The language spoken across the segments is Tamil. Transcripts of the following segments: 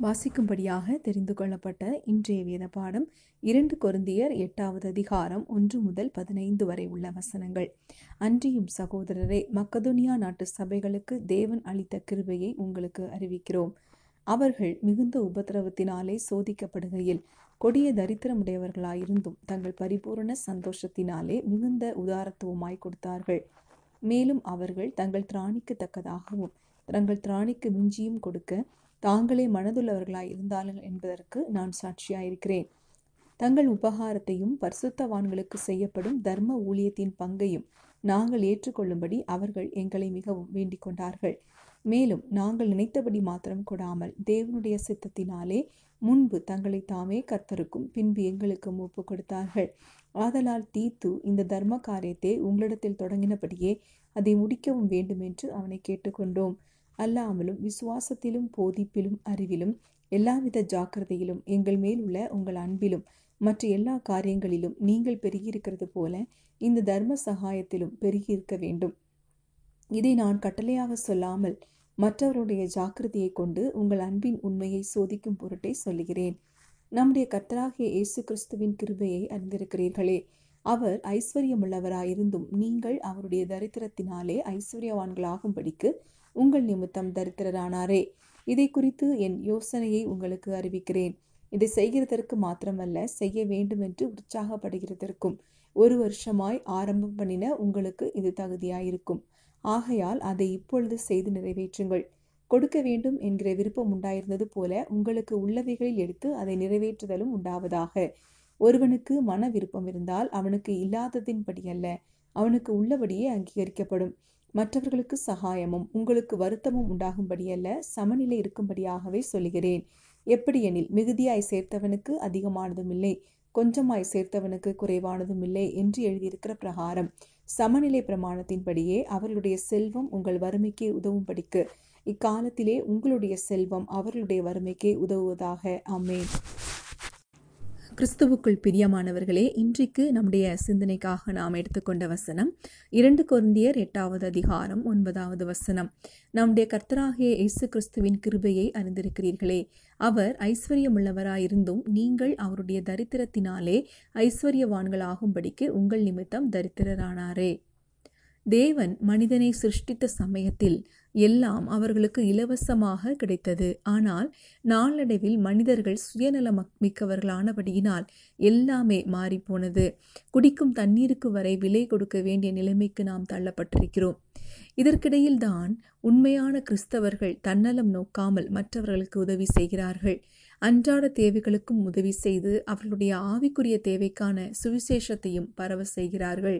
வாசிக்கும்படியாக தெரிந்து கொள்ளப்பட்ட இன்றைய வேத பாடம் இரண்டு கொருந்தியர் எட்டாவது அதிகாரம் ஒன்று முதல் பதினைந்து வரை உள்ள வசனங்கள். அன்றியும் சகோதரரே மக்கதுனியா நாட்டு சபைகளுக்கு தேவன் அளித்த கிருபையை உங்களுக்கு அறிவிக்கிறோம். அவர்கள் மிகுந்த உபத்திரவத்தினாலே சோதிக்கப்படுகையில் கொடிய தரித்திரமுடையவர்களாயிருந்தும் தங்கள் பரிபூரண சந்தோஷத்தினாலே மிகுந்த உதாரத்துவமாய் கொடுத்தார்கள். மேலும் அவர்கள் தங்கள் திராணிக்கு தக்கதாகவும் தங்கள் திராணிக்கு மிஞ்சியும் கொடுக்க தாங்களே மனதுள்ளவர்களாய் இருந்தார்கள் என்பதற்கு நான் சாட்சியாயிருக்கிறேன். தங்கள் உபகாரத்தையும் பரிசுத்தவான்களுக்கு செய்யப்படும் தர்ம ஊழியத்தின் பங்கையும் நாங்கள் ஏற்றுக்கொள்ளும்படி அவர்கள் எங்களை மிகவும் வேண்டிக் கொண்டார்கள். மேலும் நாங்கள் நினைத்தபடி மாத்திரம் கொடாமல் தேவனுடைய சித்தத்தினாலே முன்பு தங்களை தாமே கர்த்தருக்கும் பின்பு எங்களுக்கும் ஒப்பு கொடுத்தார்கள். ஆதலால் தீத்து இந்த தர்ம காரியத்தை உங்களிடத்தில் தொடங்கினபடியே அதை முடிக்கவும் வேண்டும் என்று அவனை கேட்டுக்கொண்டோம். அல்லாமலும் விசுவாசத்திலும் போதிப்பிலும் அறிவிலும் எல்லாவித ஜாக்கிரதையிலும் எங்கள் மேல் உள்ள உங்கள் அன்பிலும் மற்ற எல்லா காரியங்களிலும் நீங்கள் பெருகியிருக்கிறது போல இந்த தர்ம சகாயத்திலும் பெருகியிருக்க வேண்டும். இதை நான் கட்டளையாக சொல்லாமல் மற்றவருடைய ஜாக்கிரதையை கொண்டு உங்கள் அன்பின் உண்மையை சோதிக்கும் பொருட்டை சொல்லுகிறேன். நம்முடைய கர்த்தராகிய இயேசு கிறிஸ்துவின் கிருபையை அறிந்திருக்கிறீர்களே. அவர் ஐஸ்வர்யமுள்ளவராயிருந்தும் நீங்கள் அவருடைய தரித்திரத்தினாலே ஐஸ்வர்யவான்களாகும்படிக்கு உங்கள் நிமித்தம் தரித்திரரானாரே. இதை குறித்து என் யோசனையை உங்களுக்கு அறிவிக்கிறேன். இதை செய்கிறதற்கு மாத்திரமல்ல செய்ய வேண்டும் என்று உற்சாகப்படுகிறதற்கும். ஒரு வருஷமாய் ஆரம்பம் பண்ணின உங்களுக்கு இது தகுதியாயிருக்கும். ஆகையால் அதை இப்பொழுது செய்து நிறைவேற்றுங்கள். கொடுக்க வேண்டும் என்கிற விருப்பம் உண்டாயிருந்தது போல உங்களுக்கு உள்ளவைகளில் எடுத்து அதை நிறைவேற்றுதலும் உண்டாவதாக. ஒருவனுக்கு மன விருப்பம் இருந்தால் அவனுக்கு இல்லாததின்படி அல்ல அவனுக்கு உள்ளபடியே அங்கீகரிக்கப்படும். மற்றவர்களுக்கு சகாயமும் உங்களுக்கு வருத்தமும் உண்டாகும்படியல்ல சமநிலை இருக்கும்படியாகவே சொல்லுகிறேன். எப்படியெனில் மிகுதியாய் சேர்த்தவனுக்கு அதிகமானதும் இல்லை கொஞ்சமாய் சேர்த்தவனுக்கு குறைவானதும் இல்லை என்று எழுதியிருக்கிற பிரகாரம். சமநிலை பிரமாணத்தின்படியே அவர்களுடைய செல்வம் உங்கள் வறுமைக்கு உதவும்படிக்கு. இக்காலத்திலே உங்களுடைய செல்வம் அவர்களுடைய வறுமைக்கே உதவுவதாக. அமேன் கிறிஸ்துவுக்குள் பிரியமானவர்களே இன்றைக்கு நம்முடைய சிந்தனைக்காக நாம் எடுத்துக்கொண்ட வசனம் இரண்டு குருந்தியர் எட்டாவது அதிகாரம் ஒன்பதாவது வசனம். நம்முடைய கர்த்தராகிய இயேசு கிறிஸ்துவின் கிருபையை அறிந்திருக்கிறீர்களே. அவர் ஐஸ்வர்யமுள்ளவராயிருந்தும் நீங்கள் அவருடைய தரித்திரத்தினாலே ஐஸ்வர்யவான்களாகும்படிக்கு உங்கள் நிமித்தம் தரித்திரரானாரே. தேவன் மனிதனை சிருஷ்டித்த சமயத்தில் எல்லாம் அவர்களுக்கு இலவசமாக கிடைத்தது. ஆனால் நாளடைவில் மனிதர்கள் சுயநல மிக்கவர்களானபடியினால் எல்லாமே மாறிப்போனது. குடிக்கும் தண்ணீருக்கு வரை விலை கொடுக்க வேண்டிய நிலைமைக்கு நாம் தள்ளப்பட்டிருக்கிறோம். இதற்கிடையில் தான் உண்மையான கிறிஸ்தவர்கள் தன்னலம் நோக்காமல் மற்றவர்களுக்கு உதவி செய்கிறார்கள். அன்றாட தேவைகளுக்கும் உதவி செய்து அவர்களுடைய ஆவிக்குரிய தேவைக்கான சுவிசேஷத்தையும் பரவ செய்கிறார்கள்.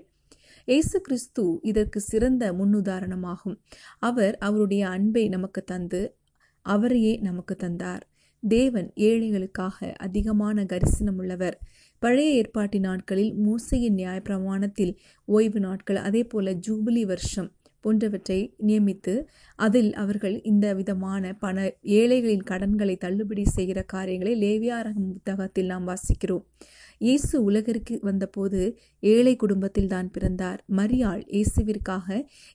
இயேசு கிறிஸ்து இதற்கு சிறந்த முன்னுதாரணமாகும். அவர் அவருடைய அன்பை நமக்கு தந்து அவரையே நமக்கு தந்தார். தேவன் ஏழைகளுக்காக அதிகமான கரிசனம் உள்ளவர் பழைய ஏற்பாட்டு நாட்களில் மூசையின் நியாயப்பிரமாணத்தில் ஓய்வு நாட்கள் அதே போல ஜூபிலி வருஷம். போன்றவற்றை நியமித்து அதில் அவர்கள் இந்த விதமான பண ஏழைகளின் கடன்களை தள்ளுபடி செய்கிற காரியங்களை லேவியாரகம் புத்தகத்தில் நாம் வாசிக்கிறோம். இயேசு உலகிற்கு வந்தபோது ஏழை குடும்பத்தில் தான் பிறந்தார். மரியாள் இயேசுவிற்காக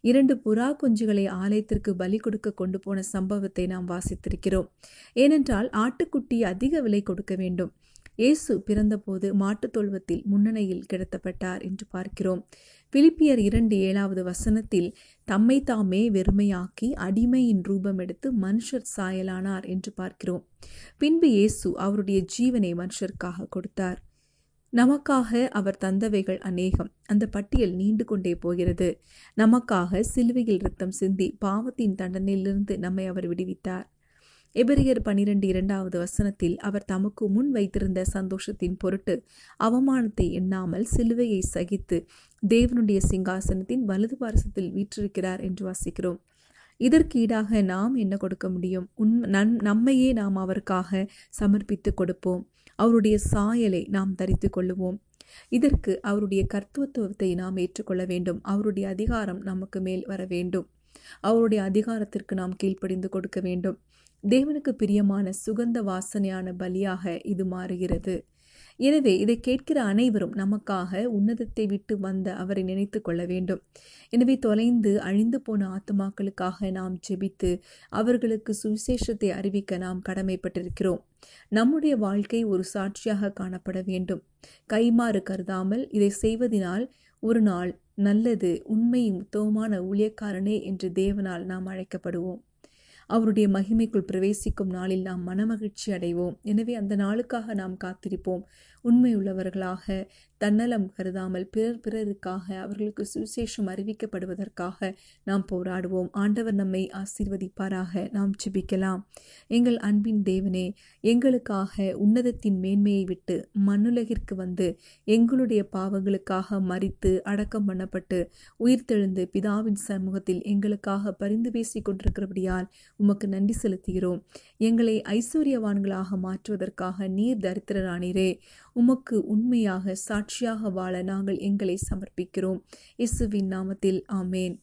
இரண்டு புறா குஞ்சுகளை ஆலயத்திற்கு பலி கொடுக்க கொண்டு போன சம்பவத்தை நாம் வாசித்திருக்கிறோம். ஏனென்றால் ஆட்டுக்குட்டி அதிக விலை கொடுக்க வேண்டும். இயேசு பிறந்தபோது மாட்டுத் தொழுவத்தில் முன்னணியில் கிடத்தப்பட்டார் என்று பார்க்கிறோம். பிலிப்பியர் இரண்டு ஏழாவது வசனத்தில் தம்மை தாமே வெறுமையாக்கி அடிமையின் ரூபம் எடுத்து மனுஷர் சாயலானார் என்று பார்க்கிறோம். பின்பு இயேசு அவருடைய ஜீவனை மனுஷருக்காக கொடுத்தார். நமக்காக அவர் தந்தவைகள் அநேகம். அந்த பட்டியல் நீண்டு கொண்டே போகிறது. நமக்காக சிலுவையில் ரத்தம் சிந்தி பாவத்தின் தண்டனையிலிருந்து நம்மை அவர் விடுவித்தார். எபிரியர் பனிரெண்டு இரண்டாவது வசனத்தில் அவர் தமக்கு முன் வைத்திருந்த சந்தோஷத்தின் பொருட்டு அவமானத்தை எண்ணாமல் சிலுவையை சகித்து தேவனுடைய சிங்காசனத்தின் வலது பாரசத்தில் வீற்றிருக்கிறார் என்று வாசிக்கிறோம். இதற்கு ஈடாக நாம் என்ன கொடுக்க முடியும்? உன் நன் நம்மையே நாம் அவருக்காக சமர்ப்பித்து கொடுப்போம். அவருடைய சாயலை நாம் தரித்து கொள்ளுவோம். இதற்கு அவருடைய கர்த்தத்துவத்தை நாம் ஏற்றுக்கொள்ள வேண்டும். அவருடைய அதிகாரம் நமக்கு மேல் வர வேண்டும். அவருடைய அதிகாரத்திற்கு நாம் கீழ்ப்படிந்து கொடுக்க வேண்டும். தேவனுக்கு பிரியமான சுகந்த வாசனையான பலியாக இது மாறுகிறது. எனவே இதை கேட்கிற அனைவரும் நமக்காக உன்னதத்தை விட்டு வந்த அவரை நினைத்து கொள்ள வேண்டும். எனவே தொலைந்து அழிந்து போன ஆத்மாக்களுக்காக நாம் ஜெபித்து அவர்களுக்கு சுவிசேஷத்தை அறிவிக்க நாம் கடமைப்பட்டிருக்கிறோம். நம்முடைய வாழ்க்கை ஒரு சாட்சியாக காணப்பட வேண்டும். கைமாறு கருதாமல் இதை செய்வதனால் ஒரு நாள் நல்லது உண்மையும் உத்தவமான ஊழியக்காரனே என்று தேவனால் நாம் அழைக்கப்படுவோம். அவருடைய மகிமைக்குள் பிரவேசிக்கும் நாளில் நாம் மனமகிழ்ச்சி அடைவோம். எனவே அந்த நாளுக்காக நாம் காத்திருப்போம். உண்மையுள்ளவர்களாக தன்னலம் கருதாமல் பிறர் பிறருக்காக அவர்களுக்கு சுவிசேஷம் அறிவிக்கப்படுவதற்காக நாம் போராடுவோம். ஆண்டவர் நம்மை ஆசீர்வதிப்பாராக. நாம் ஜெபிக்கலாம். எங்கள் அன்பின் தேவனே எங்களுக்காக உன்னதத்தின் மேன்மையை விட்டு மண்ணுலகிற்கு வந்து எங்களுடைய பாவங்களுக்காக மறித்து அடக்கம் பண்ணப்பட்டு உயிர்த்தெழுந்து பிதாவின் சமூகத்தில் எங்களுக்காக பரிந்து பேசிக் கொண்டிருக்கிறபடியால் உமக்கு நன்றி செலுத்துகிறோம். எங்களை ஐஸ்வர்யவான்களாக மாற்றுவதற்காக நீர் தரித்திரரானீரே. உமக்கு உண்மையாக சாட்சியாக வாழ நாங்கள் எங்களை சமர்ப்பிக்கிறோம். இயேசுவின் நாமத்தில் ஆமேன்.